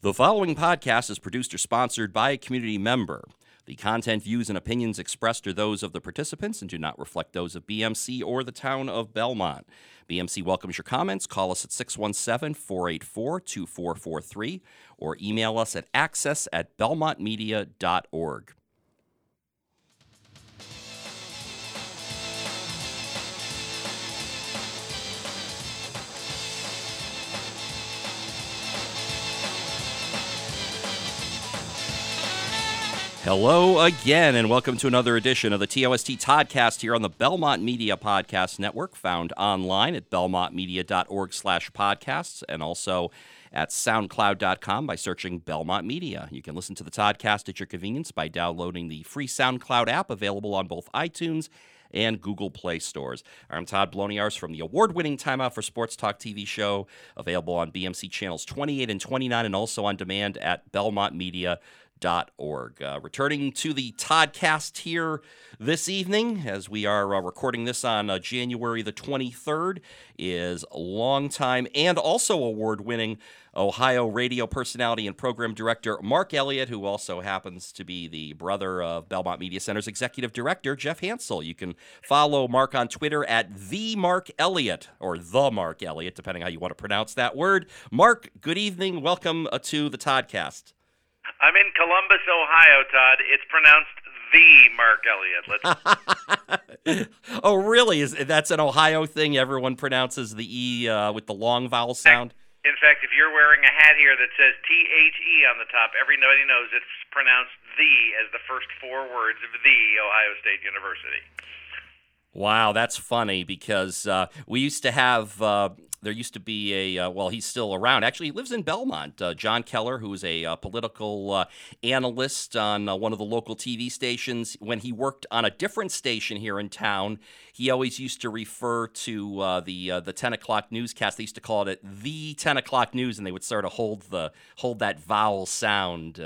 The following podcast is produced or sponsored by a community member. The content, views, and opinions expressed are those of the participants and do not reflect those of BMC or the town of Belmont. BMC welcomes your comments. Call us at 617 484 2443 or email us at access at belmontmedia.org. Hello again, and welcome to another edition of the TOST Toddcast here on the Belmont Media Podcast Network, found online at belmontmedia.org slash podcasts, and also at soundcloud.com by searching Belmont Media. You can listen to the Toddcast at your convenience by downloading the free SoundCloud app available on both iTunes and Google Play stores. I'm Todd Bloniars from the award-winning Time Out for Sports Talk TV show, available on BMC channels 28 and 29, and also on demand at Belmont Media org. Uh, returning to the Toddcast here this evening, as we are uh, recording this on uh, January the 23rd, is longtime and also award winning Ohio radio personality and program director Mark Elliott, who also happens to be the brother of Belmont Media Center's executive director, Jeff Hansel. You can follow Mark on Twitter at the Mark Elliott or the Mark Elliott, depending how you want to pronounce that word. Mark, good evening. Welcome uh, to the Toddcast. I'm in Columbus, Ohio, Todd. It's pronounced the Mark Elliott. oh, really? Is that's an Ohio thing? Everyone pronounces the e uh, with the long vowel sound. In fact, if you're wearing a hat here that says T H E on the top, everybody knows it's pronounced the as the first four words of the Ohio State University. Wow, that's funny because uh, we used to have uh, there used to be a uh, well he's still around actually he lives in belmont uh, john keller who's a uh, political uh, analyst on uh, one of the local tv stations when he worked on a different station here in town he always used to refer to uh, the the 10 o'clock newscast they used to call it the 10 o'clock news and they would sort of hold the hold that vowel sound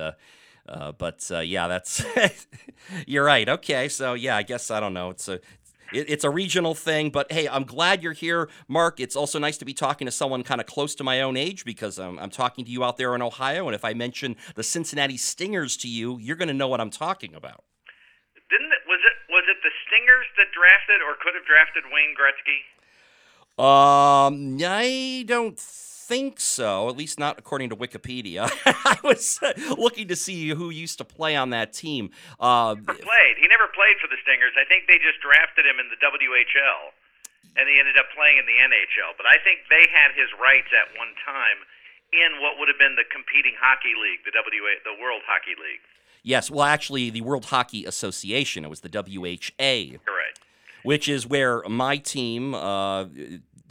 but yeah, that's you're right. Okay, so yeah, I guess I don't know. It's a it, it's a regional thing. But hey, I'm glad you're here, Mark. It's also nice to be talking to someone kind of close to my own age because I'm, I'm talking to you out there in Ohio. And if I mention the Cincinnati Stingers to you, you're going to know what I'm talking about. Didn't it, was it was it the Stingers that drafted or could have drafted Wayne Gretzky? Um, I don't think so, at least not according to Wikipedia. I was looking to see who used to play on that team. Uh, never played. He never played for the Stingers. I think they just drafted him in the WHL, and he ended up playing in the NHL. But I think they had his rights at one time in what would have been the competing hockey league, the WA, the World Hockey League. Yes, well, actually, the World Hockey Association. It was the WHA. Correct. Which is where my team, uh,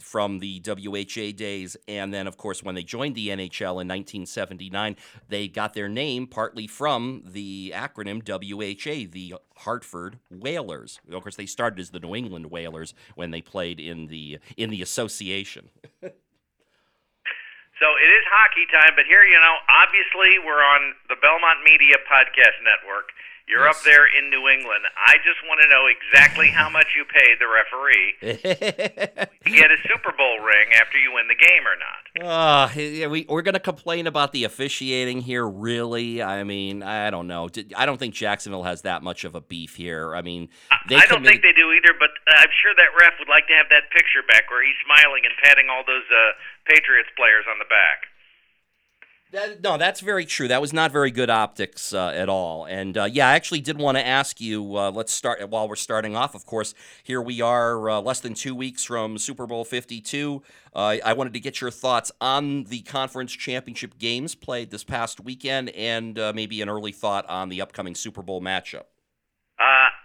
from the WHA days. And then, of course, when they joined the NHL in 1979, they got their name partly from the acronym WHA, the Hartford Whalers. Of course, they started as the New England Whalers when they played in the in the association. so it is hockey time, but here, you know, obviously we're on the Belmont Media Podcast Network. You're yes. up there in New England. I just want to know exactly how much you paid the referee to get a Super Bowl ring after you win the game or not. Uh, yeah, we, we're going to complain about the officiating here, really. I mean, I don't know. I don't think Jacksonville has that much of a beef here. I mean, they I don't think they do either, but I'm sure that ref would like to have that picture back where he's smiling and patting all those uh, Patriots players on the back. That, no, that's very true. That was not very good optics uh, at all. And uh, yeah, I actually did want to ask you. Uh, let's start while we're starting off. Of course, here we are, uh, less than two weeks from Super Bowl Fifty Two. Uh, I wanted to get your thoughts on the conference championship games played this past weekend, and uh, maybe an early thought on the upcoming Super Bowl matchup.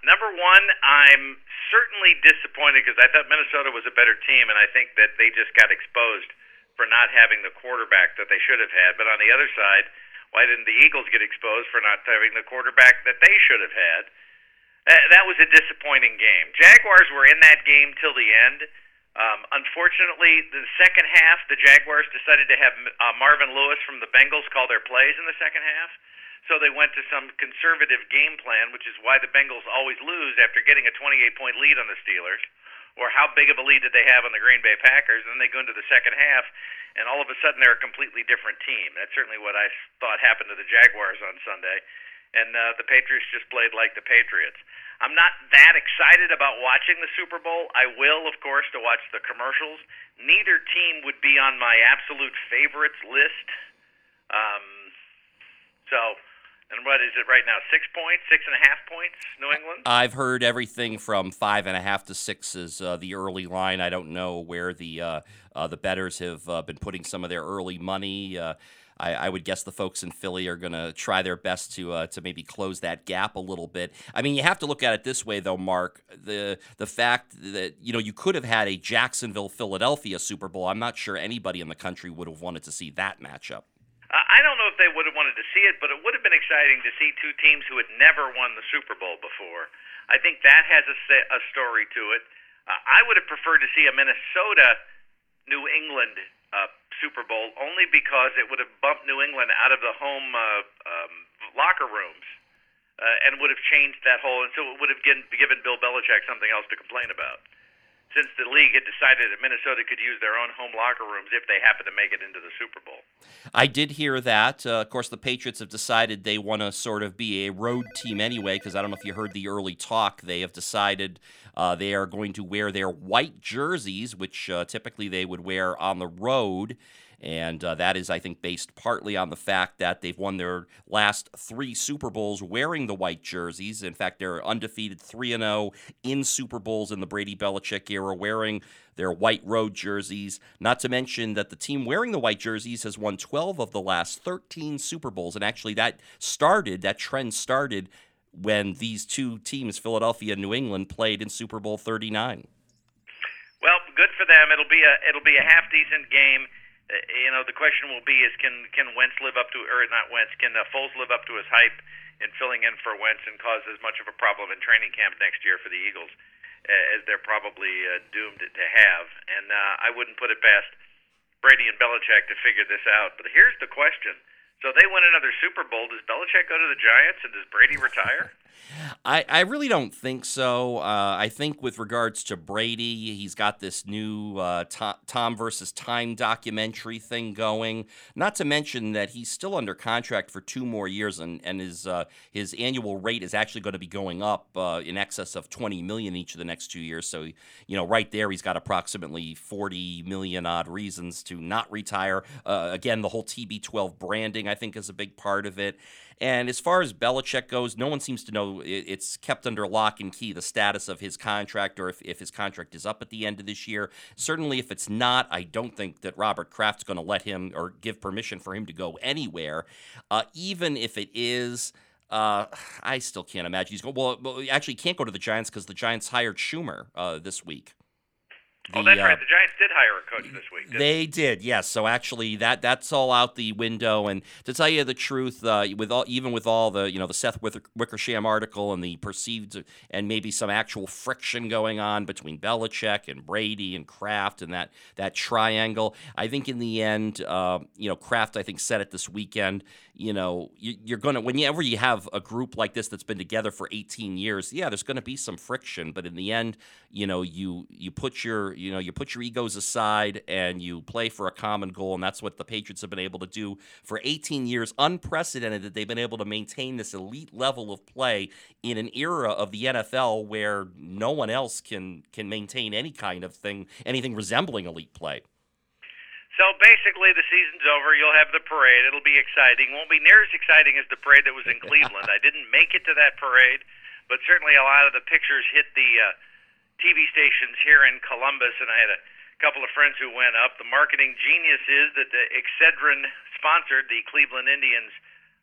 number one, I'm certainly disappointed because I thought Minnesota was a better team, and I think that they just got exposed for not having the quarterback that they should have had. But on the other side, why didn't the Eagles get exposed for not having the quarterback that they should have had? That was a disappointing game. Jaguars were in that game till the end. Um, unfortunately, the second half, the Jaguars decided to have uh, Marvin Lewis from the Bengals call their plays in the second half. So they went to some conservative game plan, which is why the Bengals always lose after getting a 28 point lead on the Steelers or how big of a lead did they have on the Green Bay Packers? And then they go into the second half, and all of a sudden they're a completely different team. That's certainly what I thought happened to the Jaguars on Sunday, and uh, the Patriots just played like the Patriots. I'm not that excited about watching the Super Bowl. I will, of course, to watch the commercials. Neither team would be on my absolute favorites list. Um, so and what is it right now? Six points, six and a half points, New England? I've heard everything from five and a half to six is uh, the early line. I don't know where the uh, uh, the betters have uh, been putting some of their early money. Uh, I, I, would guess the folks in Philly are going to try their best to uh, to maybe close that gap a little bit. I mean, you have to look at it this way, though, Mark. The the fact that you know you could have had a Jacksonville Philadelphia Super Bowl. I'm not sure anybody in the country would have wanted to see that matchup. I don't know if they would have wanted to see it, but it would have been exciting to see two teams who had never won the Super Bowl before. I think that has a, a story to it. Uh, I would have preferred to see a Minnesota New England uh, Super Bowl only because it would have bumped New England out of the home uh, um, locker rooms uh, and would have changed that whole. And so it would have given, given Bill Belichick something else to complain about since the league had decided that Minnesota could use their own home locker rooms if they happen to make it into the Super Bowl. I did hear that. Uh, of course, the Patriots have decided they want to sort of be a road team anyway, because I don't know if you heard the early talk. They have decided uh, they are going to wear their white jerseys, which uh, typically they would wear on the road. And uh, that is, I think, based partly on the fact that they've won their last three Super Bowls wearing the white jerseys. In fact, they're undefeated 3 0 in Super Bowls in the Brady Belichick era, wearing their white road jerseys. Not to mention that the team wearing the white jerseys has won 12 of the last 13 Super Bowls. And actually, that started, that trend started when these two teams, Philadelphia and New England, played in Super Bowl 39. Well, good for them. It'll be a it'll be a half decent game. You know, the question will be is can can Wentz live up to or not Wentz can uh, Foles live up to his hype in filling in for Wentz and cause as much of a problem in training camp next year for the Eagles uh, as they're probably uh, doomed to have. And uh, I wouldn't put it past Brady and Belichick to figure this out. But here's the question: so they win another Super Bowl. Does Belichick go to the Giants and does Brady retire? I, I really don't think so. Uh, I think with regards to Brady, he's got this new uh, Tom, Tom versus Time documentary thing going. Not to mention that he's still under contract for two more years, and and his uh, his annual rate is actually going to be going up uh, in excess of twenty million each of the next two years. So you know, right there, he's got approximately forty million odd reasons to not retire. Uh, again, the whole TB12 branding, I think, is a big part of it. And as far as Belichick goes, no one seems to know. It's kept under lock and key the status of his contract or if, if his contract is up at the end of this year. Certainly, if it's not, I don't think that Robert Kraft's going to let him or give permission for him to go anywhere. Uh, even if it is. Uh, I still can't imagine he's going. Well, actually, can't go to the Giants because the Giants hired Shurmur uh, this week. The, oh, that's right. Uh, the Giants did hire a coach this week. They did, yes. So actually, that that's all out the window. And to tell you the truth, uh, with all even with all the you know the Seth Wickersham article and the perceived and maybe some actual friction going on between Belichick and Brady and Kraft and that that triangle, I think in the end, uh, you know, Kraft I think said it this weekend. You know, you, are gonna whenever you have a group like this that's been together for 18 years, yeah, there's going to be some friction. But in the end, you know, you you put your you know, you put your egos aside and you play for a common goal, and that's what the Patriots have been able to do for 18 years. Unprecedented that they've been able to maintain this elite level of play in an era of the NFL where no one else can can maintain any kind of thing, anything resembling elite play. So basically, the season's over. You'll have the parade. It'll be exciting. Won't be near as exciting as the parade that was in Cleveland. I didn't make it to that parade, but certainly a lot of the pictures hit the uh, TV stations here in Columbus, and I had a couple of friends who went up. The marketing genius is that the Excedrin sponsored the Cleveland Indians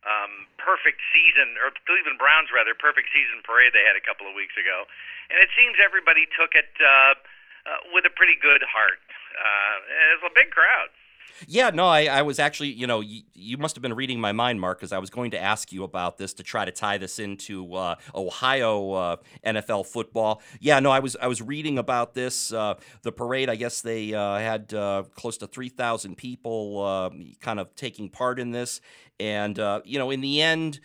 um, perfect season, or Cleveland Browns rather, perfect season parade they had a couple of weeks ago, and it seems everybody took it uh, uh, with a pretty good heart. Uh, it was a big crowd. Yeah, no, I, I was actually, you know, you, you must have been reading my mind, Mark, because I was going to ask you about this to try to tie this into uh, Ohio uh, NFL football. Yeah, no, I was I was reading about this. Uh, the parade, I guess they uh, had uh, close to three thousand people uh, kind of taking part in this, and you know, in the end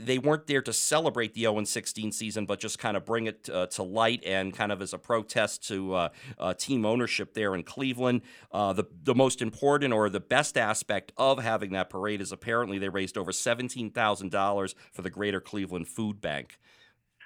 they weren't there to celebrate the 0 16 season, but just kind of bring it uh, to light and kind of as a protest to uh, uh, team ownership there in Cleveland. Uh, the the most important or the best aspect of having that parade is apparently they raised over seventeen thousand dollars for the Greater Cleveland Food Bank.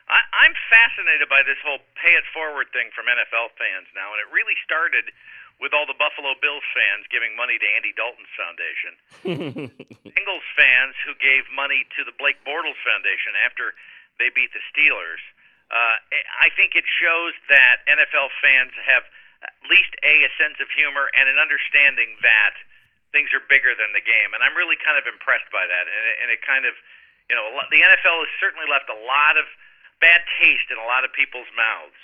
I, I'm fascinated by this whole pay it forward thing from NFL fans now, and it really started with all the Buffalo Bills fans giving money to Andy Dalton's foundation. Bengals fans who gave money to the Blake Bortles Foundation after they beat the Steelers. Uh, I think it shows that NFL fans have at least a a sense of humor and an understanding that things are bigger than the game, and I'm really kind of impressed by that. And it, and it kind of, you know, the NFL has certainly left a lot of bad taste in a lot of people's mouths.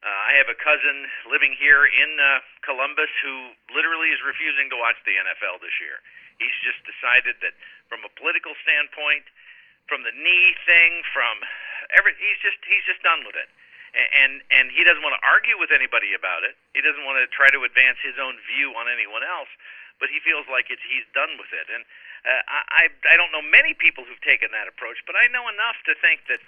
Uh, I have a cousin living here in uh, Columbus who literally is refusing to watch the NFL this year. He's just decided that from a political standpoint, from the knee thing, from every, he's just he's just done with it. And and he doesn't want to argue with anybody about it. He doesn't want to try to advance his own view on anyone else. But he feels like it's he's done with it. And uh, I I don't know many people who've taken that approach, but I know enough to think that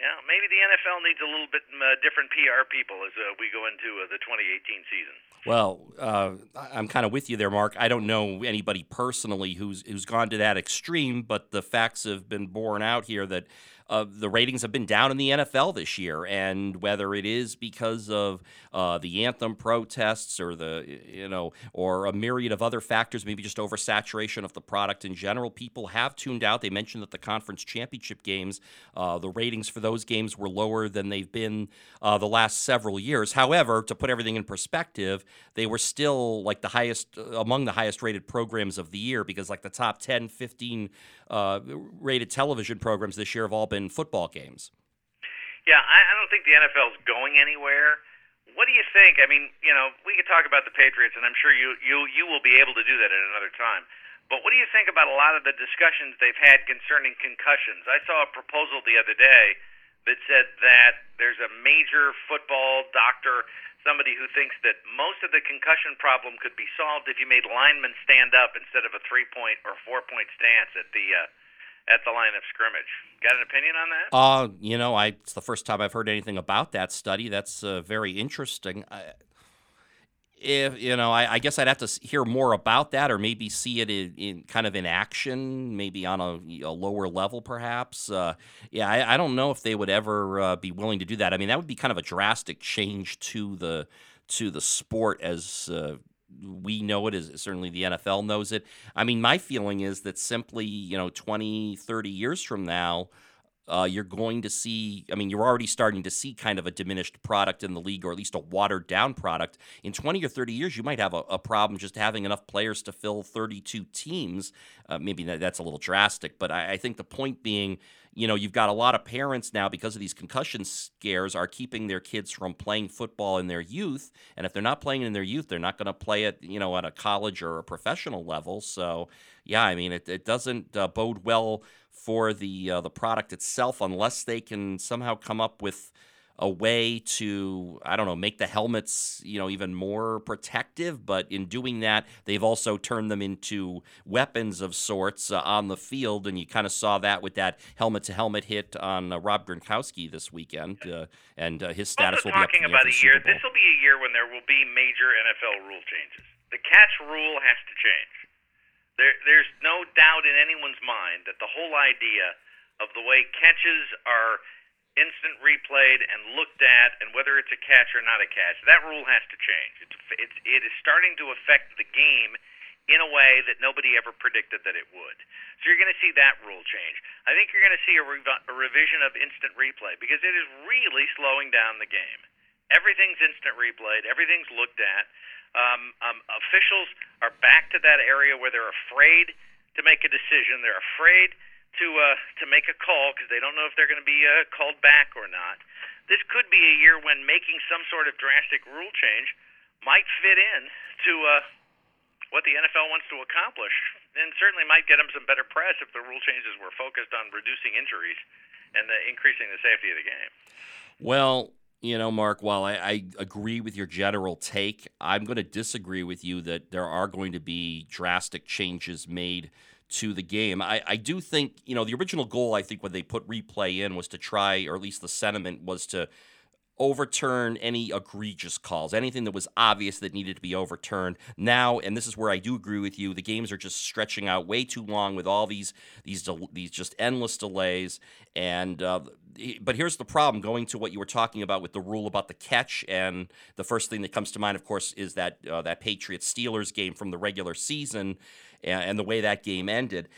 yeah, maybe the NFL needs a little bit uh, different PR people as uh, we go into uh, the 2018 season. Well, uh, I'm kind of with you there, Mark. I don't know anybody personally who's who's gone to that extreme, but the facts have been borne out here that uh, the ratings have been down in the NFL this year, and whether it is because of uh, the anthem protests or the you know or a myriad of other factors, maybe just oversaturation of the product in general, people have tuned out. They mentioned that the conference championship games, uh, the ratings for those games were lower than they've been uh, the last several years. However, to put everything in perspective, they were still like the highest among the highest rated programs of the year because like the top 10, 15 uh, rated television programs this year have all been football games. Yeah, I, I don't think the NFL is going anywhere. What do you think? I mean, you know, we could talk about the Patriots, and I'm sure you you you will be able to do that at another time. But what do you think about a lot of the discussions they've had concerning concussions? I saw a proposal the other day that said that there's a major football doctor, somebody who thinks that most of the concussion problem could be solved if you made linemen stand up instead of a three point or four point stance at the uh, at the line of scrimmage. Got an opinion on that? Uh, you know, I it's the first time I've heard anything about that study. That's uh, very interesting. I, if you know, I, I, guess I'd have to hear more about that, or maybe see it in, in kind of in action, maybe on a, a lower level, perhaps. Uh, yeah, I, I, don't know if they would ever uh, be willing to do that. I mean, that would be kind of a drastic change to the to the sport as uh, we know it as certainly the NFL knows it. I mean, my feeling is that simply, you know, 20, 30 years from now, uh, you're going to see, I mean, you're already starting to see kind of a diminished product in the league, or at least a watered down product. In 20 or 30 years, you might have a, a problem just having enough players to fill 32 teams. Uh, maybe that's a little drastic, but I, I think the point being, you know, you've got a lot of parents now because of these concussion scares are keeping their kids from playing football in their youth. And if they're not playing in their youth, they're not going to play it, you know, at a college or a professional level. So, yeah, I mean, it, it doesn't uh, bode well for the uh, the product itself unless they can somehow come up with a way to I don't know make the helmets you know even more protective. But in doing that, they've also turned them into weapons of sorts uh, on the field, and you kind of saw that with that helmet to helmet hit on uh, Rob Gronkowski this weekend, uh, and uh, his status will be talking about a year. This will be a year when there will be major NFL rule changes. The catch rule has to change. There, there's no doubt in anyone's mind that the whole idea of the way catches are instant replayed and looked at, and whether it's a catch or not a catch. That rule has to change. It's, it's it is starting to affect the game in a way that nobody ever predicted that it would. So you're going to see that rule change. I think you're going to see a, rev- a revision of instant replay because it is really slowing down the game. Everything's instant replayed. Everything's looked at. Um, um, officials are back to that area where they're afraid to make a decision. They're afraid to uh, to make a call because they don't know if they're going to be uh, called back or not. This could be a year when making some sort of drastic rule change might fit in to uh, what the NFL wants to accomplish, and certainly might get them some better press if the rule changes were focused on reducing injuries and uh, increasing the safety of the game. Well, You know, Mark, while I, I, agree with your general take, I'm going to disagree with you that there are going to be drastic changes made to the game. I, I do think, you know, the original goal, I think, when they put replay in was to try, or at least the sentiment was to overturn any egregious calls, anything that was obvious that needed to be overturned. Now, and this is where I do agree with you, the games are just stretching out way too long with all these these these just endless delays. And uh, but here's the problem: going to what you were talking about with the rule about the catch, and the first thing that comes to mind, of course, is that uh, that Patriots Steelers game from the regular season and the way that game ended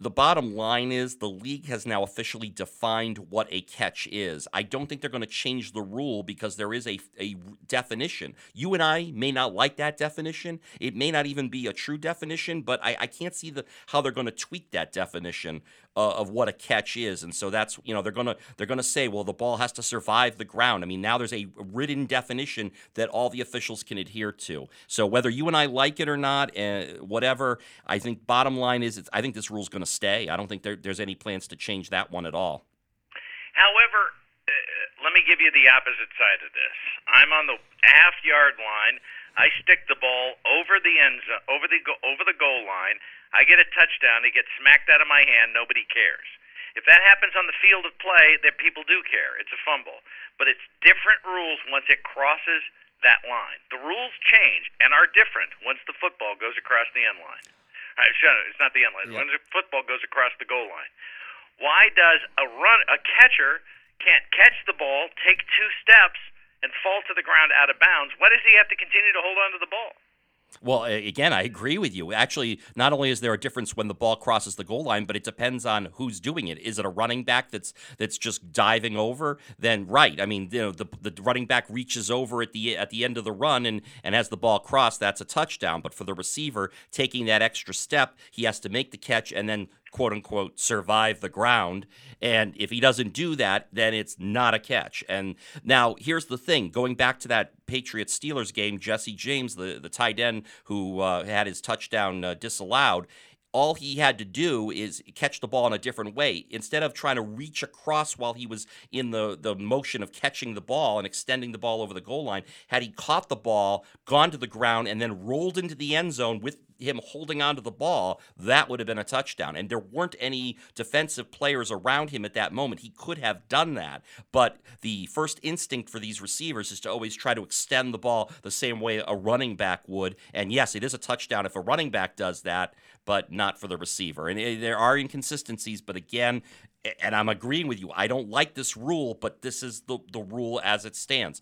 the bottom line is the league has now officially defined what a catch is. I don't think they're going to change the rule because there is a, a definition. You and I may not like that definition. It may not even be a true definition, but I, I can't see the how they're going to tweak that definition uh, of what a catch is. And so that's you know they're gonna they're gonna say, well, the ball has to survive the ground. I mean, now there's a written definition that all the officials can adhere to. So whether you and I like it or not, uh, whatever, I think bottom line is, I think this rule's going to stay. I don't think there, there's any plans to change that one at all. However, uh, let me give you the opposite side of this. I'm on the half yard line. I stick the ball over the end zone, over the over the goal line. I get a touchdown. He gets smacked out of my hand. Nobody cares. If that happens on the field of play, then people do care. It's a fumble, but it's different rules once it crosses that line. The rules change and are different once the football goes across the end line. All right, shut it. It's not the end line. Yeah. When the football goes across the goal line. Why does a run a catcher can't catch the ball, take two steps, and fall to the ground out of bounds, why does he have to continue to hold on to the ball? Well, again, I agree with you. Actually, not only is there a difference when the ball crosses the goal line, but it depends on who's doing it. Is it a running back that's that's just diving over? Then right. I mean, you know, the the running back reaches over at the at the end of the run and and has the ball crossed, that's a touchdown. But for the receiver taking that extra step, he has to make the catch and then quote unquote survive the ground. And if he doesn't do that, then it's not a catch. And now here's the thing going back to that Patriots Steelers game, Jesse James, the, the tight end who uh, had his touchdown uh, disallowed, all he had to do is catch the ball in a different way. Instead of trying to reach across while he was in the, the motion of catching the ball and extending the ball over the goal line, had he caught the ball, gone to the ground, and then rolled into the end zone with him holding onto the ball, that would have been a touchdown. And there weren't any defensive players around him at that moment. He could have done that. But the first instinct for these receivers is to always try to extend the ball the same way a running back would. And yes, it is a touchdown if a running back does that, but not for the receiver. And it, there are inconsistencies, but again, and I'm agreeing with you. I don't like this rule, but this is the, the rule as it stands.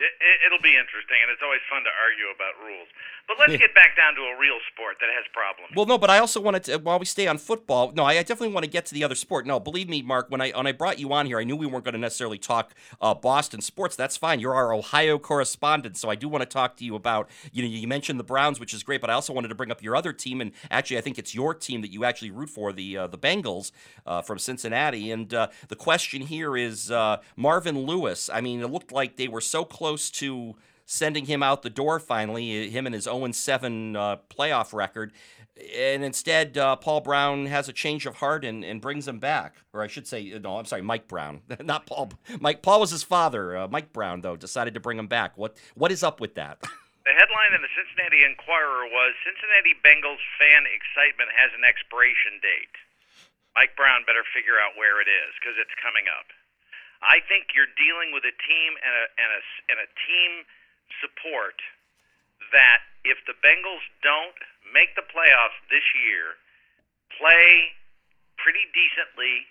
It, will be interesting, and it's always fun to argue about rules. But let's get back down to a real sport that has problems. Well, no, but I also wanted to, while we stay on football, no, I definitely want to get to the other sport. No, believe me, Mark, when I when I brought you on here, I knew we weren't going to necessarily talk uh, Boston sports. That's fine. You're our Ohio correspondent, so I do want to talk to you about, you know, you mentioned the Browns, which is great, but I also wanted to bring up your other team, and actually, I think it's your team that you actually root for, the uh, the Bengals uh, from Cincinnati. And uh, the question here is uh, Marvin Lewis. I mean, it looked like they were so close to sending him out the door finally, him and his 0 7 uh, playoff record. And instead, uh, Paul Brown has a change of heart and, and brings him back. Or I should say, no, I'm sorry, Mike Brown, not Paul. Mike Paul was his father. Uh, Mike Brown, though, decided to bring him back. What what is up with that? The headline in the Cincinnati Enquirer was Cincinnati Bengals fan excitement has an expiration date. Mike Brown better figure out where it is because it's coming up. I think you're dealing with a team and a, and a, and a team support that if the Bengals don't make the playoffs this year, play pretty decently,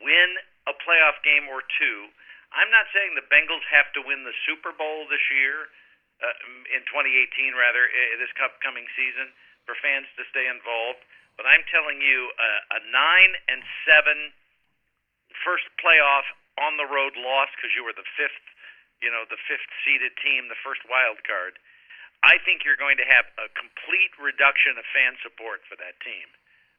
win a playoff game or two. I'm not saying the Bengals have to win the Super Bowl this year, uh, in 2018 rather, this upcoming season, for fans to stay involved. But I'm telling you, uh, a nine and seven first playoff on the road loss because you were the fifth you know, the fifth seeded team, the first wild card, I think you're going to have a complete reduction of fan support for that team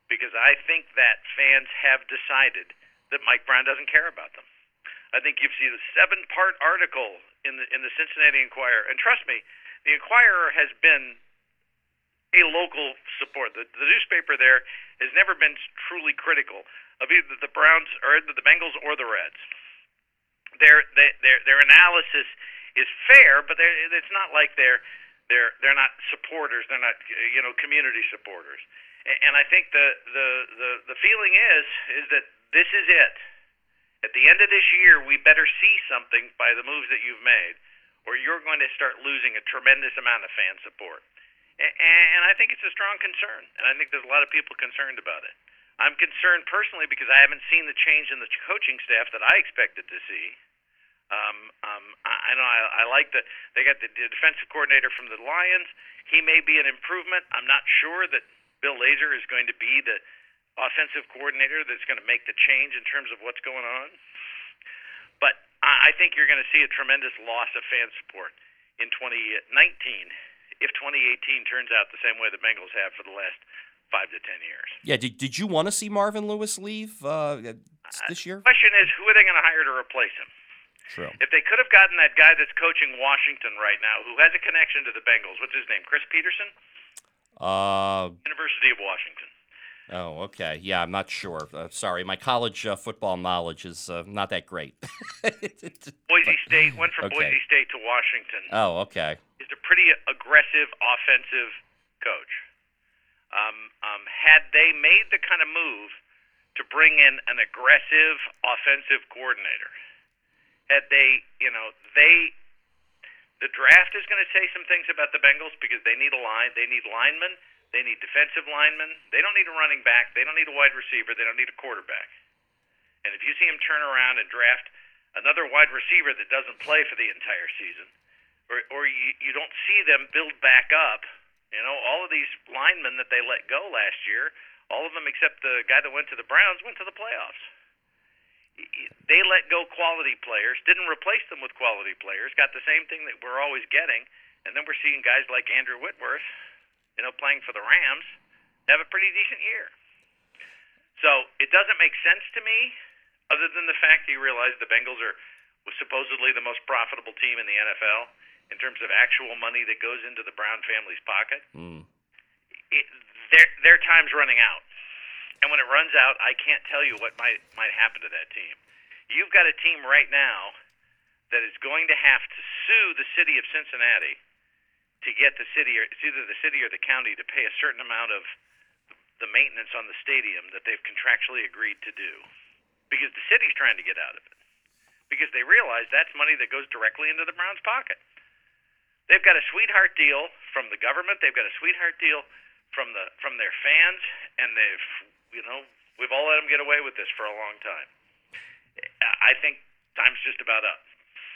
because I think that fans have decided that Mike Brown doesn't care about them. I think you've seen a seven-part article in the in the Cincinnati Enquirer, and trust me, the Enquirer has been a local support. The, the newspaper there has never been truly critical of either the Browns or the Bengals or the Reds. Their their their analysis is fair, but it's not like they're they're they're not supporters. They're not you know community supporters. And I think the the the, the feeling is is that this is it. At the end of this year, we better see something by the moves that you've made, or you're going to start losing a tremendous amount of fan support. And I think it's a strong concern, and I think there's a lot of people concerned about it. I'm concerned personally because I haven't seen the change in the coaching staff that I expected to see. Um, um, I know I, I like that they got the, the defensive coordinator from the Lions. He may be an improvement. I'm not sure that Bill Lazor is going to be the offensive coordinator that's going to make the change in terms of what's going on. But I think you're going to see a tremendous loss of fan support in 2019 if 2018 turns out the same way the Bengals have for the last five to ten years. Yeah. Did, did you want to see Marvin Lewis leave uh, this year? The question is, who are they going to hire to replace him? True. If they could have gotten that guy that's coaching Washington right now, who has a connection to the Bengals, what's his name? Chris Petersen. Uh, University of Washington. Oh, okay. Yeah, I'm not sure. Uh, sorry, my college uh, football knowledge is uh, not that great. Boise State went from okay. Boise State to Washington. Oh, okay. He's a pretty aggressive offensive coach. Um, um, had they made the kind of move to bring in an aggressive offensive coordinator, had they, you know, they, the draft is going to say some things about the Bengals because they need a line, they need linemen, they need defensive linemen, they don't need a running back, they don't need a wide receiver, they don't need a quarterback. And if you see them turn around and draft another wide receiver that doesn't play for the entire season, or, or you, you don't see them build back up, you know, all of these linemen that they let go last year, all of them except the guy that went to the Browns went to the playoffs they let go quality players, didn't replace them with quality players, got the same thing that we're always getting, and then we're seeing guys like Andrew Whitworth, you know, playing for the Rams, have a pretty decent year. So it doesn't make sense to me, other than the fact that you realize the Bengals are was supposedly the most profitable team in the NFL in terms of actual money that goes into the Brown family's pocket. Mm. It, their their time's running out. And when it runs out, I can't tell you what might might happen to that team. You've got a team right now that is going to have to sue the city of Cincinnati to get the city, or it's either the city or the county, to pay a certain amount of the maintenance on the stadium that they've contractually agreed to do, because the city's trying to get out of it, because they realize that's money that goes directly into the Browns' pocket. They've got a sweetheart deal from the government. They've got a sweetheart deal from the from their fans, and they've you know, we've all let them get away with this for a long time. I think time's just about up.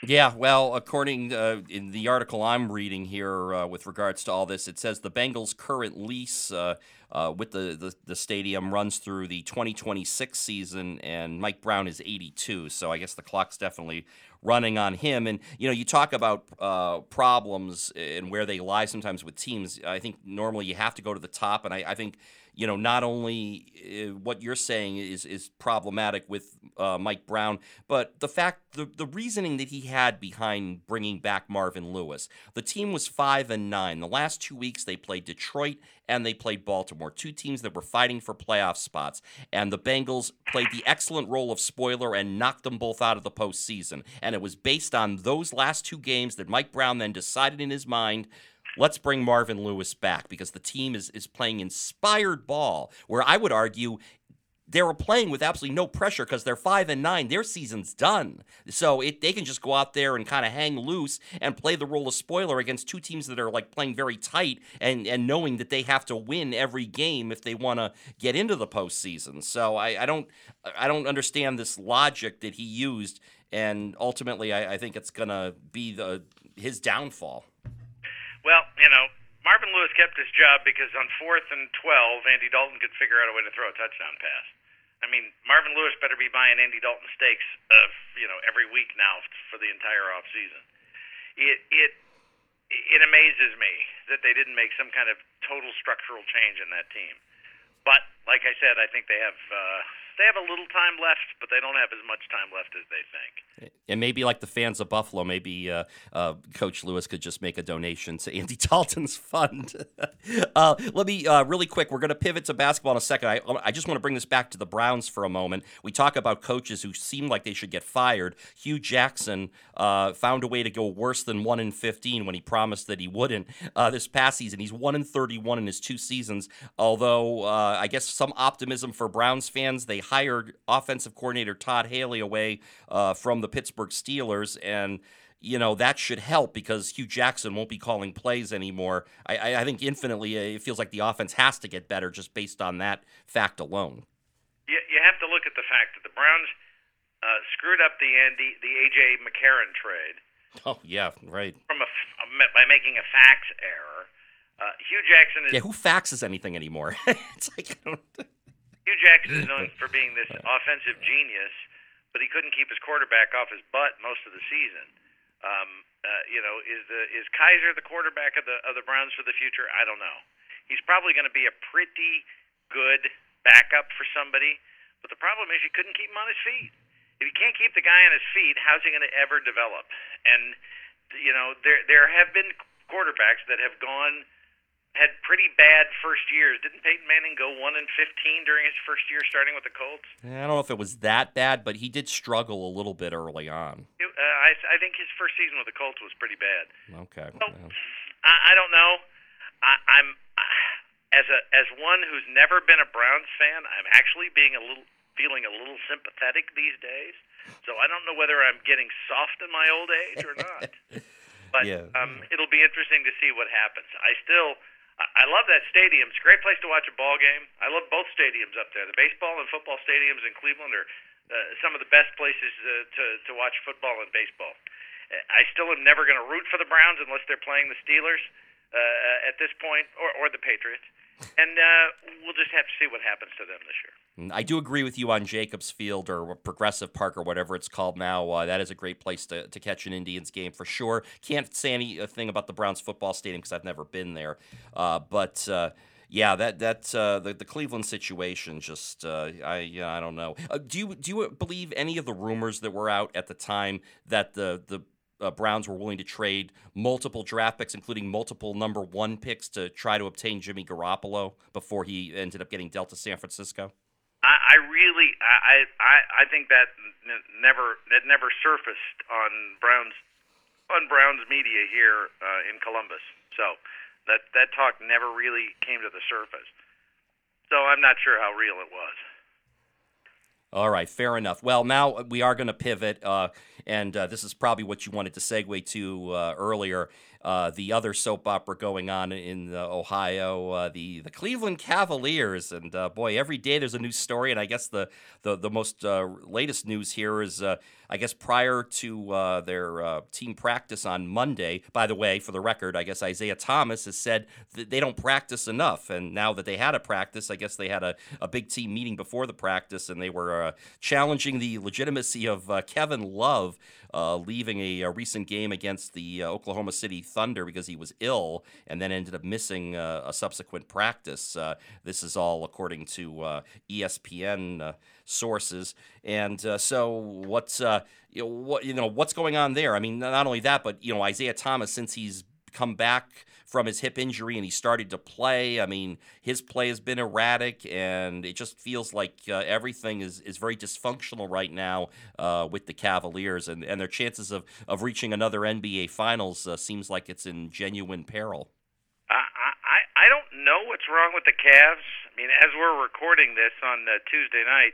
Yeah, well, according uh, in the article I'm reading here uh, with regards to all this, it says the Bengals' current lease uh, uh with the, the, the stadium runs through the 2026 season, and Mike Brown is 82, so I guess the clock's definitely running on him. And you know, you talk about uh, problems and where they lie sometimes with teams. I think normally you have to go to the top, and I, I think you know, not only uh, what you're saying is is problematic with uh, Mike Brown, but the fact the the reasoning that he had behind bringing back Marvin Lewis. The team was five and nine. The last two weeks they played Detroit and they played Baltimore, two teams that were fighting for playoff spots. And the Bengals played the excellent role of spoiler and knocked them both out of the postseason. And it was based on those last two games that Mike Brown then decided in his mind let's bring Marvin Lewis back because the team is is playing inspired ball. Where I would argue they were playing with absolutely no pressure because they're five and nine. Their season's done, so it, they can just go out there and kind of hang loose and play the role of spoiler against two teams that are like playing very tight and and knowing that they have to win every game if they want to get into the postseason. So I, I don't I don't understand this logic that he used, and ultimately I, I think it's gonna be the his downfall. Well, you know, Marvin Lewis kept his job because on fourth and 12, Andy Dalton could figure out a way to throw a touchdown pass. I mean, Marvin Lewis better be buying Andy Dalton steaks, uh, you know, every week now for the entire off season. It it it amazes me that they didn't make some kind of total structural change in that team. But like I said, I think they have uh, they have a little time left, but they don't have as much time left as they think. And maybe like the fans of Buffalo, maybe uh, uh, Coach Lewis could just make a donation to Andy Dalton's fund. uh, let me uh, really quick. We're going to pivot to basketball in a second. I, I just want to bring this back to the Browns for a moment. We talk about coaches who seem like they should get fired. Hue Jackson uh, found a way to go worse than one in fifteen when he promised that he wouldn't uh, this past season. He's one in thirty-one in his two seasons. Although I guess some optimism for Browns fans, they hired offensive coordinator Todd Haley away uh, from the Pittsburgh Steelers, and you know that should help because Hue Jackson won't be calling plays anymore. I, I think infinitely uh, it feels like the offense has to get better just based on that fact alone. You, you have to look at the fact that the Browns uh, screwed up the Andy the AJ McCarron trade. Oh yeah, right. From a, by making a fax error. Uh, Hue Jackson is yeah. Who faxes anything anymore? it's like Hue Jackson is known for being this offensive genius, but he couldn't keep his quarterback off his butt most of the season. Um, uh, you know, is the is Kizer the quarterback of the of the Browns for the future? I don't know. He's probably going to be a pretty good backup for somebody, but the problem is you couldn't keep him on his feet. If you can't keep the guy on his feet, how's he going to ever develop? And you know, there there have been quarterbacks that have gone had pretty bad first years. Didn't Peyton Manning go one and fifteen during his first year starting with the Colts? I don't know if it was that bad, but he did struggle a little bit early on. Uh, I, I think his first season with the Colts was pretty bad. Okay. So, yeah. I, I don't know. I, I'm as a as one who's never been a Browns fan. I'm actually being a little feeling a little sympathetic these days. So I don't know whether I'm getting soft in my old age or not. but yeah. um, it'll be interesting to see what happens. I still I love that stadium. It's a great place to watch a ball game. I love both stadiums up there. The baseball and football stadiums in Cleveland are uh, some of the best places uh, to to watch football and baseball. Uh, I still am never going to root for the Browns unless they're playing the Steelers uh, at this point, or or the Patriots and uh, we'll just have to see what happens to them this year. Mm, I do agree with you on Jacobs Field or Progressive Park or whatever it's called now. Uh, that is a great place to, to catch an Indians game for sure. Can't say anything about the Browns football stadium because I've never been there. Uh, but uh, yeah, that that uh, the the Cleveland situation just uh, I yeah, I don't know. Uh, do you do you believe any of the rumors that were out at the time that the the uh, Browns were willing to trade multiple draft picks, including multiple number one picks, to try to obtain Jimmy Garoppolo before he ended up getting dealt to San Francisco? I, I really, I, I, I think that n- never, that never surfaced on Browns, on Browns media here uh, in Columbus. So that that talk never really came to the surface. So I'm not sure how real it was. All right, fair enough. Well, now we are going to pivot, uh, and uh, this is probably what you wanted to segue to uh, earlier. Uh, the other soap opera going on in uh, Ohio, uh, the the Cleveland Cavaliers, and boy, every day there's a new story. And I guess the the the most latest news here is I guess prior to uh, their uh, team practice on Monday, by the way, for the record, I guess Isaiah Thomas has said that they don't practice enough. And now that they had a practice, I guess they had a, a big team meeting before the practice and they were uh, challenging the legitimacy of uh, Kevin Love uh, leaving a, a, recent game against the uh, Oklahoma City Thunder because he was ill and then ended up missing a subsequent practice. this is all according to ESPN sources. And uh, so, what's uh, you know, what you know what's going on there? I mean, not only that, but you know, Isaiah Thomas, since he's come back from his hip injury and he started to play. I mean, his play has been erratic, and it just feels like uh, everything is, is very dysfunctional right now uh, with the Cavaliers, and, and their chances of, of reaching another NBA Finals uh, seems like it's in genuine peril. I, I I don't know what's wrong with the Cavs. I mean, as we're recording this on uh, Tuesday night,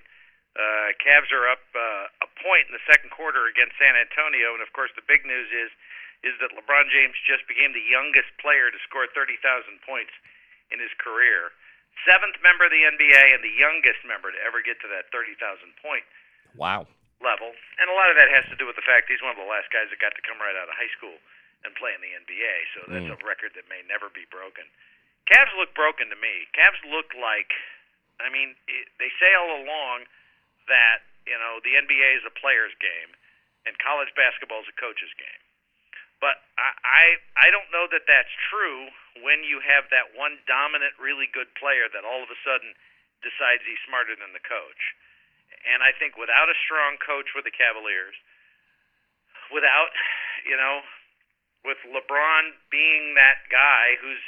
uh, Cavs are up uh, a point in the second quarter against San Antonio, and of course, the big news is is that LeBron James just became the youngest player to score 30,000 points in his career, seventh member of the NBA, and the youngest member to ever get to that 30,000 point. Wow. Level, and a lot of that has to do with the fact he's one of the last guys that got to come right out of high school and play in the NBA. So that's mm. a record that may never be broken. Cavs look broken to me. Cavs look like, I mean, it, they say all along that you know the NBA is a player's game and college basketball is a coach's game. But I, I I don't know that that's true when you have that one dominant, really good player that all of a sudden decides he's smarter than the coach. and I think without a strong coach for the Cavaliers, without, you know, with LeBron being that guy who's,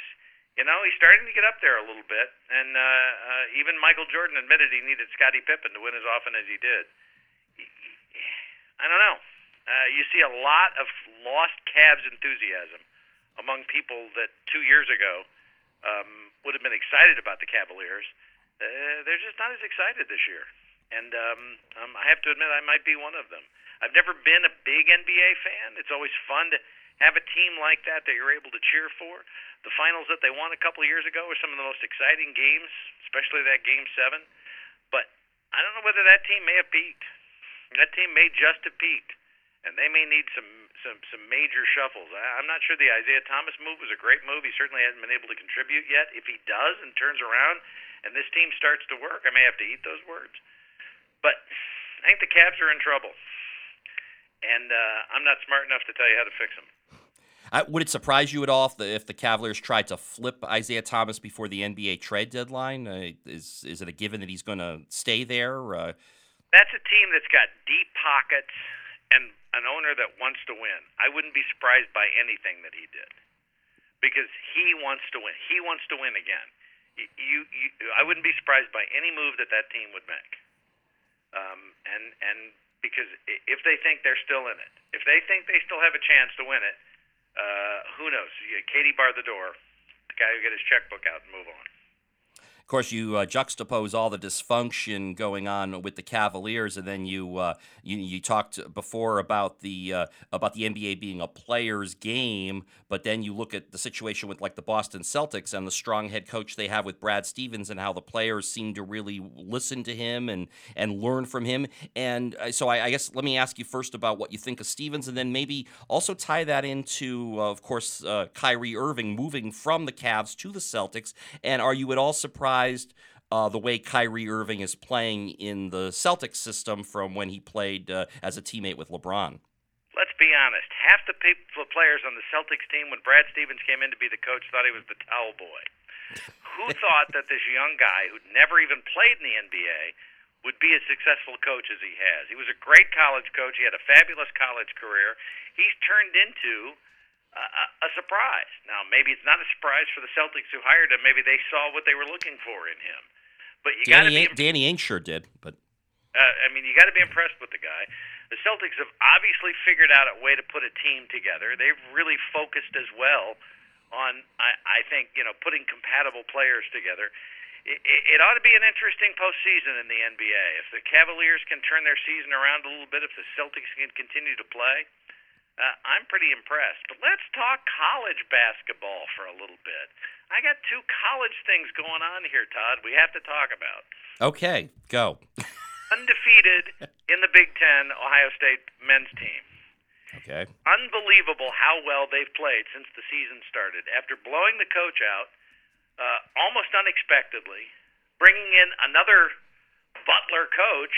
you know, he's starting to get up there a little bit, and uh, uh, even Michael Jordan admitted he needed Scottie Pippen to win as often as he did. I don't know. Uh, you see a lot of lost Cavs enthusiasm among people that two years ago um, would have been excited about the Cavaliers. Uh, they're just not as excited this year, and um, um, I have to admit I might be one of them. I've never been a big NBA fan. It's always fun to have a team like that that you're able to cheer for. The finals that they won a couple of years ago were some of the most exciting games, especially that game seven. But I don't know whether that team may have peaked. That team may just have peaked, and they may need some some some major shuffles. I, I'm not sure the Isaiah Thomas move was a great move. He certainly hasn't been able to contribute yet. If he does and turns around, and this team starts to work, I may have to eat those words. But I think the Cavs are in trouble, and uh, I'm not smart enough to tell you how to fix them. Uh, would it surprise you at all if the, if the Cavaliers tried to flip Isaiah Thomas before the NBA trade deadline? Uh, is is it a given that he's going to stay there? Uh, That's a team that's got deep pockets and an owner that wants to win. I wouldn't be surprised by anything that he did because he wants to win. He wants to win again. You, you, you I wouldn't be surprised by any move that that team would make. Um, and and because if they think they're still in it, if they think they still have a chance to win it uh, who knows? Katie bar the door. The guy who get his checkbook out and move on. Course, you uh, juxtapose all the dysfunction going on with the Cavaliers, and then you uh, you, you talked before about the uh, about the NBA being a players' game, but then you look at the situation with like the Boston Celtics and the strong head coach they have with Brad Stevens, and how the players seem to really listen to him and and learn from him. And uh, so, I, I guess let me ask you first about what you think of Stevens, and then maybe also tie that into, uh, of course, uh, Kyrie Irving moving from the Cavs to the Celtics, and are you at all surprised? Surprised uh, the way Kyrie Irving is playing in the Celtics system from when he played uh, as a teammate with LeBron. Let's be honest. Half the people, players on the Celtics team, when Brad Stevens came in to be the coach, thought he was the towel boy. Who thought that this young guy who'd never even played in the NBA would be as successful a coach as he has? He was a great college coach. He had a fabulous college career. He's turned into a, a surprise. Now, maybe it's not a surprise for the Celtics who hired him. Maybe they saw what they were looking for in him. But you got to be. Danny Ainge sure did, but. Uh, I mean, you got to be impressed with the guy. The Celtics have obviously figured out a way to put a team together. They've really focused as well on, I, I think, you know, putting compatible players together. It, it, it ought to be an interesting postseason in the NBA. If the Cavaliers can turn their season around a little bit, if the Celtics can continue to play, uh, I'm pretty impressed. But let's talk college basketball for a little bit. I got two college things going on here, Todd. We have to talk about. Okay, go. Undefeated in the Big Ten, Ohio State men's team. Okay. Unbelievable how well they've played since the season started. After blowing the coach out uh, almost unexpectedly, bringing in another Butler coach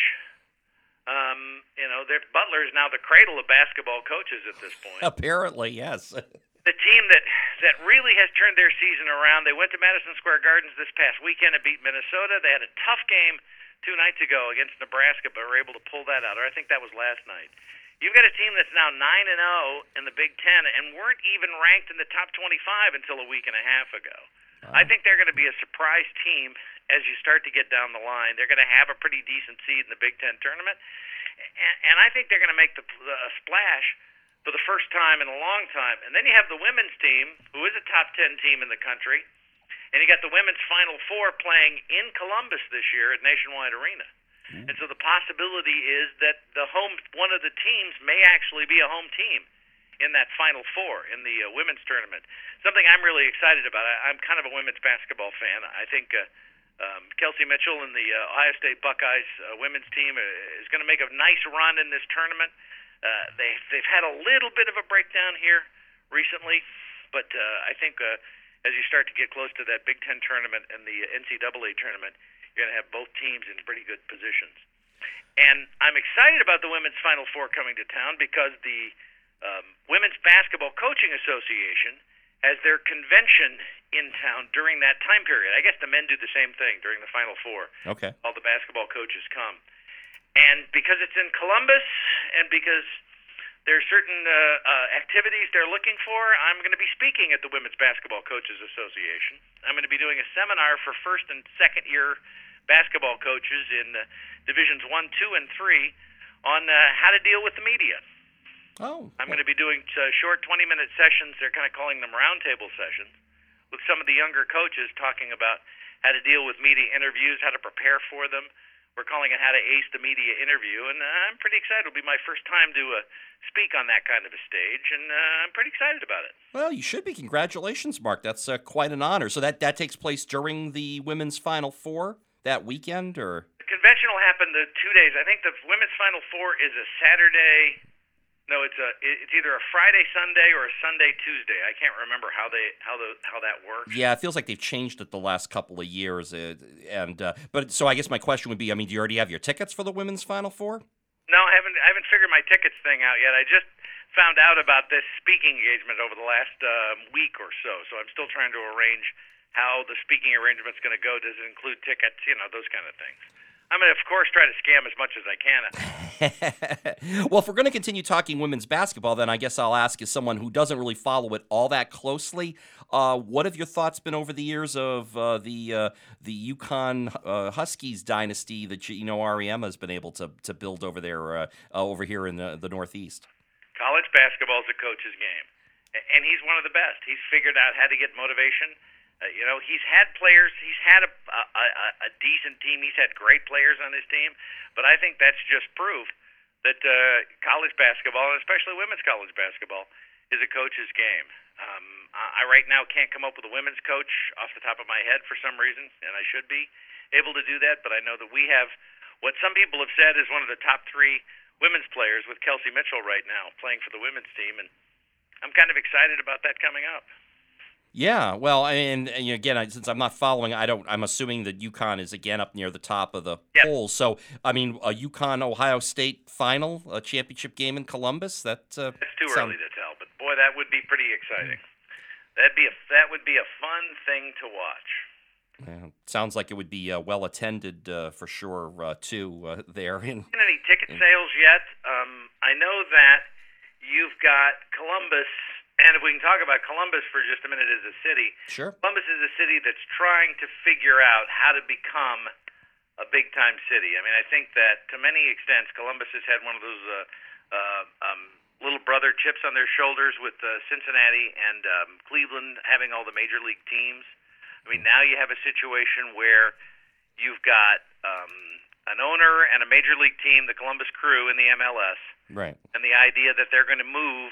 um, you know, their Butler is now the cradle of basketball coaches at this point. Apparently, yes. the team that that really has turned their season around. They went to Madison Square Gardens this past weekend and beat Minnesota. They had a tough game two nights ago against Nebraska, but were able to pull that out. Or I think that was last night. You've got a team that's now nine and zero oh in the Big Ten and weren't even ranked in the top twenty-five until a week and a half ago. Wow. I think they're going to be a surprise team as you start to get down the line. They're going to have a pretty decent seed in the Big Ten tournament, and, and I think they're going to make the a splash for the first time in a long time. And then you have the women's team, who is a top ten team in the country, and you got the women's Final Four playing in Columbus this year at Nationwide Arena. Mm-hmm. And so the possibility is that the home one of the teams may actually be a home team in that Final Four in the uh, women's tournament. Something I'm really excited about. I, I'm kind of a women's basketball fan. I think. Uh, um, Kelsey Mitchell and the uh, Ohio State Buckeyes uh, women's team uh, is going to make a nice run in this tournament. Uh, they they've had a little bit of a breakdown here recently, but uh, I think uh, as you start to get close to that Big Ten tournament and the NCAA tournament, you're going to have both teams in pretty good positions. And I'm excited about the women's Final Four coming to town because the um, Women's Basketball Coaching Association has their convention in town during that time period. I guess the men do the same thing during the Final Four. Okay. All the basketball coaches come. And because it's in Columbus, and because there are certain uh, uh, activities they're looking for, I'm going to be speaking at the Women's Basketball Coaches Association. I'm going to be doing a seminar for first and second year basketball coaches in uh, divisions one, two, and three on uh, how to deal with the media. Oh. I'm going to be doing uh, short 20 minute sessions. They're kind of calling them roundtable sessions with some of the younger coaches talking about how to deal with media interviews, how to prepare for them. We're calling it how to ace the media interview, and uh, I'm pretty excited. It'll be my first time to uh, speak on that kind of a stage, and uh, I'm pretty excited about it. Well, you should be. Congratulations, Mark. That's uh, quite an honor. So that that takes place during the women's Final Four that weekend, or the convention will happen the two days. I think the women's Final Four is a Saturday no, it's a it's either a Friday Sunday or a Sunday Tuesday. I can't remember how they how the how that works. Yeah, it feels like they've changed it the last couple of years. Uh, and uh, but so I guess my question would be, I mean, do you already have your tickets for the women's Final Four? No, I haven't. I haven't figured my tickets thing out yet. I just found out about this speaking engagement over the last uh, week or so. So I'm still trying to arrange how the speaking arrangement's going to go. Does it include tickets? You know, those kind of things. I'm going to, of course, try to scam as much as I can. well, if we're going to continue talking women's basketball, then I guess I'll ask as someone who doesn't really follow it all that closely, uh, what have your thoughts been over the years of uh, the uh, the UConn uh, Huskies dynasty that you know Auriemma has been able to to build over there uh, uh, over here in the, the Northeast? College basketball is a coach's game, and he's one of the best. He's figured out how to get motivation uh, you know, he's had players. He's had a, a a decent team. He's had great players on his team, but I think that's just proof that uh, college basketball, and especially women's college basketball, is a coach's game. Um, I right now can't come up with a women's coach off the top of my head for some reason, and I should be able to do that. But I know that we have what some people have said is one of the top three women's players with Kelsey Mitchell right now playing for the women's team, and I'm kind of excited about that coming up. Yeah, well, and, and again, since I'm not following, I don't. I'm assuming that UConn is again up near the top of the yep. polls. So, I mean, a UConn Ohio State final, a championship game in Columbus. That uh, it's too sound... early to tell, but boy, that would be pretty exciting. That'd be a that would be a fun thing to watch. Yeah, sounds like it would be uh, well attended uh, for sure uh, too uh, there. In, any ticket sales yet? Um, I know that you've got Columbus and if we can talk about Columbus for just a minute as a city, sure. Columbus is a city that's trying to figure out how to become a big time city. I mean, I think that to many extents, Columbus has had one of those uh, uh, um, little brother chips on their shoulders with uh, Cincinnati and um, Cleveland having all the major league teams. I mean, now you have a situation where you've got um, an owner and a major league team, the Columbus Crew in the MLS, right? And the idea that they're going to move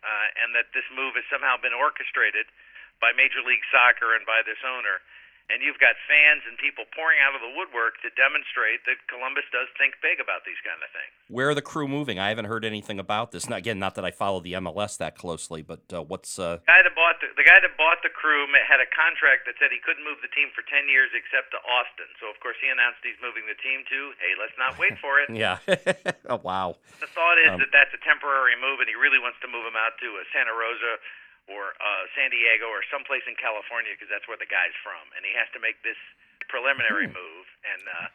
uh, and that this move has somehow been orchestrated by Major League Soccer and by this owner. And you've got fans and people pouring out of the woodwork to demonstrate that Columbus does think big about these kind of things. Where are the crew moving? I haven't heard anything about this. Now, again, not that I follow the MLS that closely, but uh, what's uh... the guy that bought the, the guy that bought the crew had a contract that said he couldn't move the team for ten years except to Austin. So of course he announced he's moving the team to. Hey, let's not wait for it. yeah. oh wow. The thought is um, that that's a temporary move, and he really wants to move him out to uh, Santa Rosa or uh, San Diego or someplace in California because that's where the guy's from, and he has to make this preliminary hmm. move. And uh,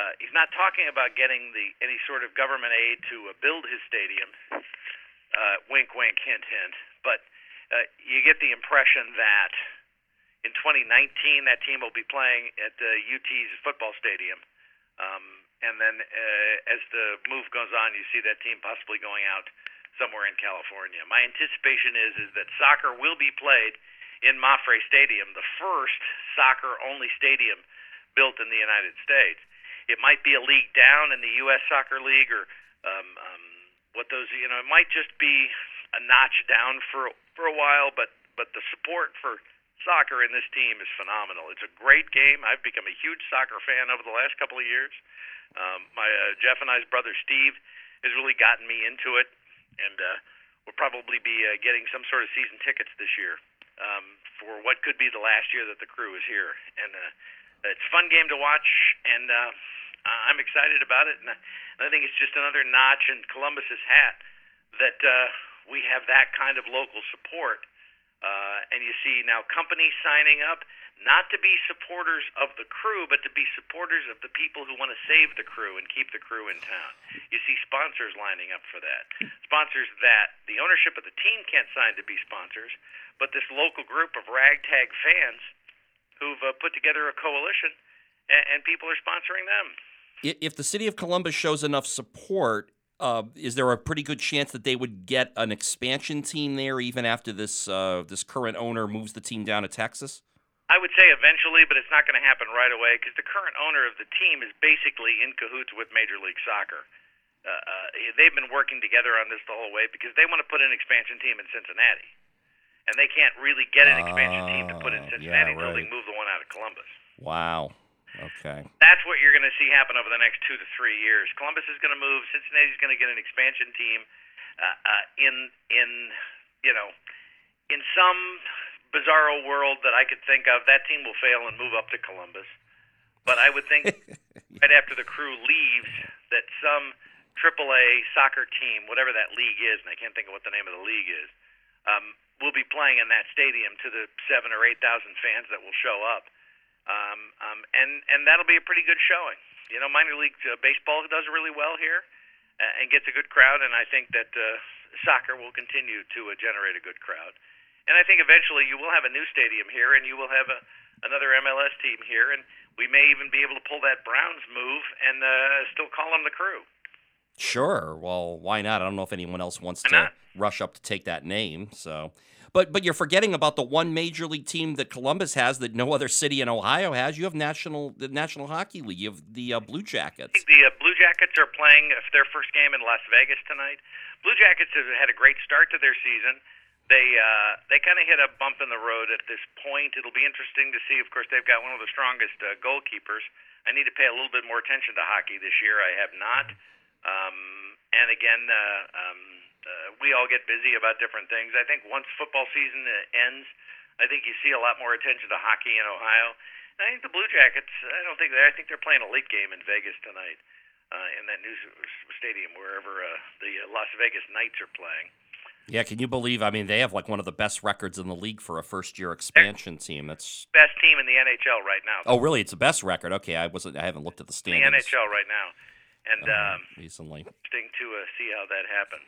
uh, he's not talking about getting the any sort of government aid to uh, build his stadium. Uh, wink, wink, hint, hint. But uh, you get the impression that in 2019 that team will be playing at uh, UT's football stadium. Um, and then uh, as the move goes on, you see that team possibly going out somewhere in California. My anticipation is is that soccer will be played in Mapfre Stadium, the first soccer-only stadium built in the United States. It might be a league down in the U.S. Soccer League, or um, um, what those you know, it might just be a notch down for for a while, but but the support for soccer in this team is phenomenal. It's a great game. I've become a huge soccer fan over the last couple of years. Um, my uh, Jeff and I's brother Steve has really gotten me into it and uh, we'll probably be uh, getting some sort of season tickets this year um, for what could be the last year that the crew is here. And uh, it's a fun game to watch, and uh, I'm excited about it. And I think it's just another notch in Columbus's hat that uh, we have that kind of local support. Uh, and you see now companies signing up, not to be supporters of the crew, but to be supporters of the people who want to save the crew and keep the crew in town. You see sponsors lining up for that. Sponsors that the ownership of the team can't sign to be sponsors, but this local group of ragtag fans who've uh, put together a coalition and, and people are sponsoring them. If the city of Columbus shows enough support, uh, is there a pretty good chance that they would get an expansion team there even after this uh, this current owner moves the team down to Texas? I would say eventually, but it's not going to happen right away because the current owner of the team is basically in cahoots with Major League Soccer. Uh, uh, they've been working together on this the whole way because they want to put an expansion team in Cincinnati, and they can't really get an expansion uh, team to put in ah, Cincinnati yeah, right. until they move the one out of Columbus. Wow. Okay. That's what you're going to see happen over the next two to three years. Columbus is going to move. Cincinnati's going to get an expansion team. Uh, uh, in in you know in some bizarro world that I could think of, that team will fail and move up to Columbus. But I would think right after the crew leaves that some AAA soccer team, whatever that league is, and I can't think of what the name of the league is, um, will be playing in that stadium to the seven or eight thousand fans that will show up, um, um, and and that'll be a pretty good showing. You know, minor league uh, baseball does really well here uh, and gets a good crowd, and I think that uh, soccer will continue to uh, generate a good crowd. And I think eventually you will have a new stadium here, and you will have a, another MLS team here, and we may even be able to pull that Browns move and uh, still call them the crew. Sure. Well, why not? I don't know if anyone else wants to rush up to take that name. So, but but you're forgetting about the one major league team that Columbus has that no other city in Ohio has. You have national the National Hockey League. You have the uh, Blue Jackets. The uh, Blue Jackets are playing their first game in Las Vegas tonight. Blue Jackets have had a great start to their season they uh, they kind of hit a bump in the road at this point. It'll be interesting to see. Of course, they've got one of the strongest uh, goalkeepers. I need to pay a little bit more attention to hockey this year. I have not. Um, and again, uh, um, uh, we all get busy about different things. I think once football season uh, ends, I think you see a lot more attention to hockey in Ohio. And I think the Blue Jackets. I don't think they. I think they're playing a late game in Vegas tonight, uh, in that new stadium wherever uh, the Las Vegas Knights are playing. Yeah, can you believe? I mean, they have like one of the best records in the league for a first-year expansion team. That's best team in the NHL right now. Oh, really? It's the best record. Okay, I wasn't. I haven't looked at the standings. In the NHL right now, and uh, um, recently. Interesting to uh, see how that happens.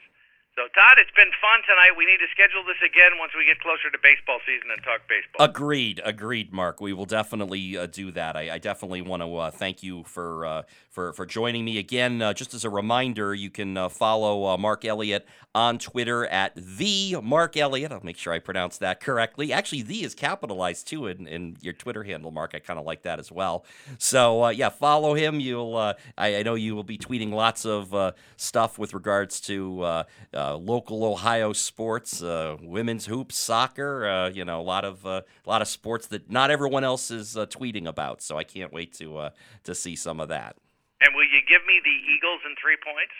So, Todd, it's been fun tonight. We need to schedule this again once we get closer to baseball season and talk baseball. Agreed, agreed, Mark. We will definitely uh, do that. I, I definitely want to uh, thank you for uh, for for joining me again. Uh, just as a reminder, you can uh, follow uh, Mark Elliott on Twitter at the Mark Elliott. I'll make sure I pronounce that correctly. Actually, the is capitalized too in, in your Twitter handle, Mark. I kind of like that as well. So yeah, follow him. You'll I, I, know you will be tweeting lots of stuff with regards to uh, local Ohio sports, uh, women's hoops, soccer. Uh, you know, a lot of uh, a lot of sports that not everyone else is uh, tweeting about. So I can't wait to to see some of that. And will you give me the Eagles in three points?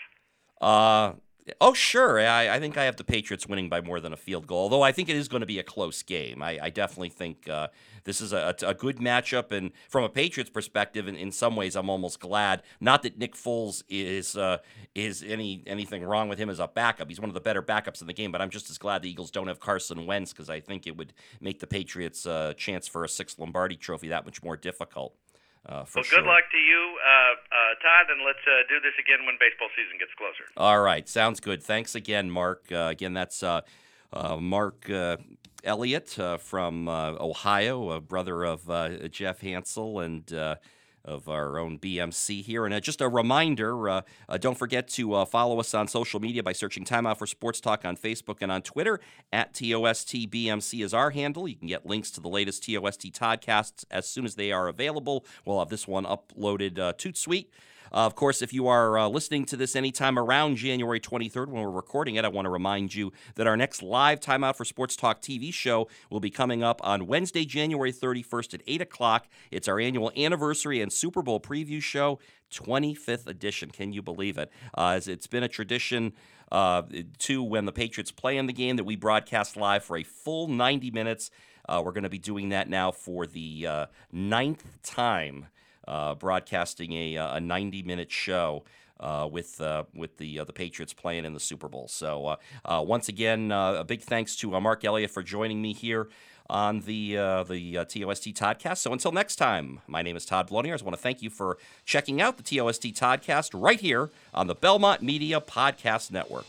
Uh, Oh, sure. I, I, think I have the Patriots winning by more than a field goal, although I think it is going to be a close game. I, I definitely think uh, this is a, a, good matchup. And from a Patriots perspective, in, in some ways, I'm almost glad. Not that Nick Foles is uh, is any anything wrong with him as a backup. He's one of the better backups in the game, but I'm just as glad the Eagles don't have Carson Wentz because I think it would make the Patriots' uh, chance for a sixth Lombardi trophy that much more difficult. Uh, well, sure. good luck to you, uh, uh, Todd, and let's uh, do this again when baseball season gets closer. All right, sounds good. Thanks again, Mark. Uh, again, that's uh, Mark Elliott from Ohio, a brother of Jeff Hansel and of our own BMC here. And uh, just a reminder uh, uh, don't forget to uh, follow us on social media by searching Time Out for Sports Talk on Facebook and on Twitter. At TOSTBMC is our handle. You can get links to the latest TOST podcasts as soon as they are available. We'll have this one uploaded uh, to Sweet. Uh, of course, if you are uh, listening to this anytime around January 23rd when we're recording it, I want to remind you that our next live Timeout for Sports Talk TV show will be coming up on Wednesday, January 31st at 8 o'clock. It's our annual anniversary and Super Bowl preview show, 25th edition. Can you believe it? Uh, it's been a tradition. Uh, to when the Patriots play in the game that we broadcast live for a full 90 minutes. Uh, we're going to be doing that now for the uh, ninth time broadcasting a, a 90 minute show. Uh, with uh, with the uh, the Patriots playing in the Super Bowl. So uh, uh, once again, uh, a big thanks to Mark Elliott for joining me here on the the TOST Toddcast. So until next time, my name is Todd Blonier. I want to thank you for checking out the TOST Toddcast right here on the Belmont Media Podcast Network.